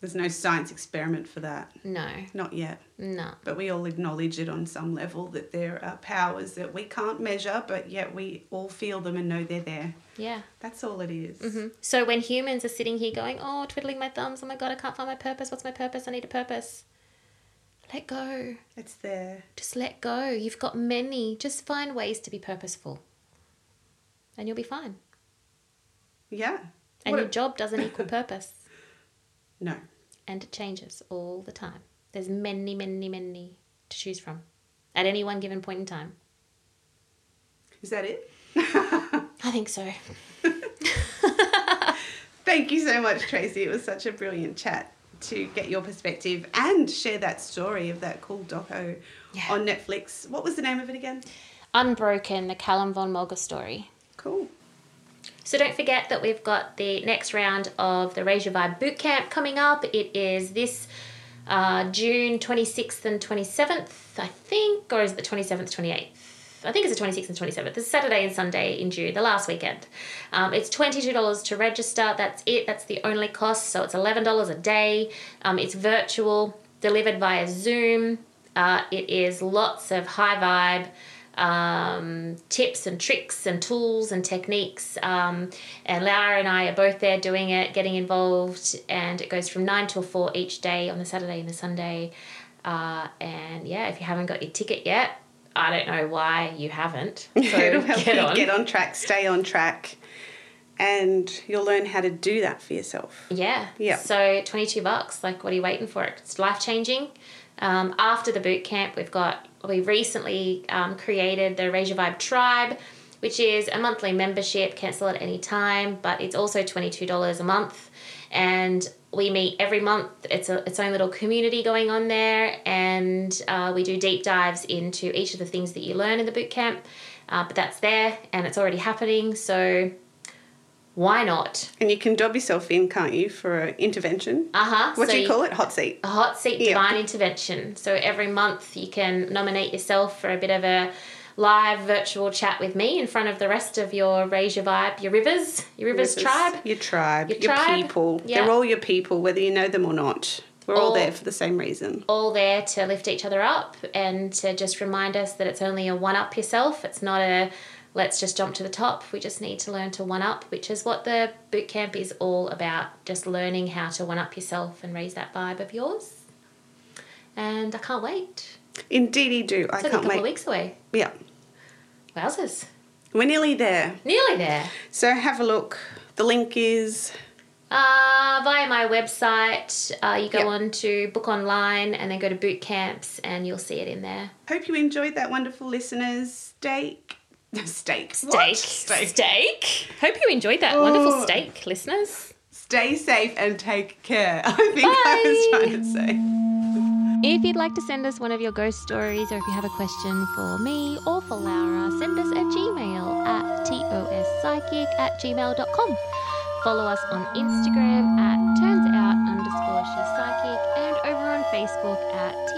There's no science experiment for that. No, Not yet. no, But we all acknowledge it on some level that there are powers that we can't measure, but yet we all feel them and know they're there. yeah. That's all it is. Mhm. So when humans are sitting here going, "Oh, twiddling my thumbs, oh my god, I can't find my purpose. What's my purpose? I need a purpose." Let go. It's there. Just let go. You've got many. Just find ways to be purposeful, and you'll be fine. Yeah. And What your a- job doesn't equal purpose. No. and it changes all the time. There's many, many, many to choose from at any one given point in time. Is that it? I think so. Thank you so much, Tracy. It was such a brilliant chat to get your perspective and share that story of that cool doco Yeah. on Netflix. What was the name of it again? Unbroken, the Calum von Moger story. Cool. So don't forget that we've got the next round of the Raise Your Vibe Bootcamp coming up. It is this uh, June 26th and 27th, I think, or is it the 27th, 28th? I think it's the 26th and 27th. It's Saturday and Sunday in June, the last weekend. Um, it's $22 to register. That's it. That's the only cost. So it's $11 a day. Um, it's virtual, delivered via Zoom. Uh, it is lots of high vibe um, tips and tricks and tools and techniques. Um, and Laura and I are both there doing it, getting involved, and it goes from 9 till 4 each day on the Saturday and the Sunday. Uh, and yeah, if you haven't got your ticket yet, I don't know why you haven't. So It'll help get you on. get on track, stay on track, and you'll learn how to do that for yourself. Yeah. Yeah. So 22 bucks, like what are you waiting for? It's life changing. Um, after the boot camp, we've got, we recently um, created the Raise Your Vibe Tribe, which is a monthly membership, cancel at any time, but it's also $22 a month. And we meet every month. It's a, its own little community going on there, and uh, we do deep dives into each of the things that you learn in the boot camp. Uh, but that's there, and it's already happening. So why not? And you can dob yourself in, can't you, for an intervention? Uh huh. What do you call it? Hot seat. a hot seat Yeah. divine intervention. So every month you can nominate yourself for a bit of a live virtual chat with me in front of the rest of your Raise Your Vibe, your Rivers, your Rivers, Rivers, tribe. Your tribe. Your Your, tribe. people. Yeah. They're all your people, whether you know them or not. We're all All- there for the same reason. All there to lift each other up and to just remind us that it's only a one up yourself. It's not a let's just jump to the top. We just need to learn to one up, which is what the boot camp is all about. Just learning how to one up yourself and raise that vibe of yours. And I can't wait. Indeed, Indeedy do. I It's only can't couple wait. of weeks away. Yeah. Wowzers. We're nearly there. Nearly there. So have a look. The link is Uh, via my website, uh, you go Yep. on to book online and then go to boot camps and you'll see it in there. Hope you enjoyed that wonderful listeners. Steak. Steak. Steak. What? Steak. Steak. Hope you enjoyed that Oh. wonderful steak, listeners. Stay safe and take care. I think I was trying to say. If you'd like to send us one of your ghost stories or if you have a question for me or for Laura, send us a Gmail at tospsychic at gmail.com. Follow us on Instagram at turnsout underscore she's psychic and over on Facebook at.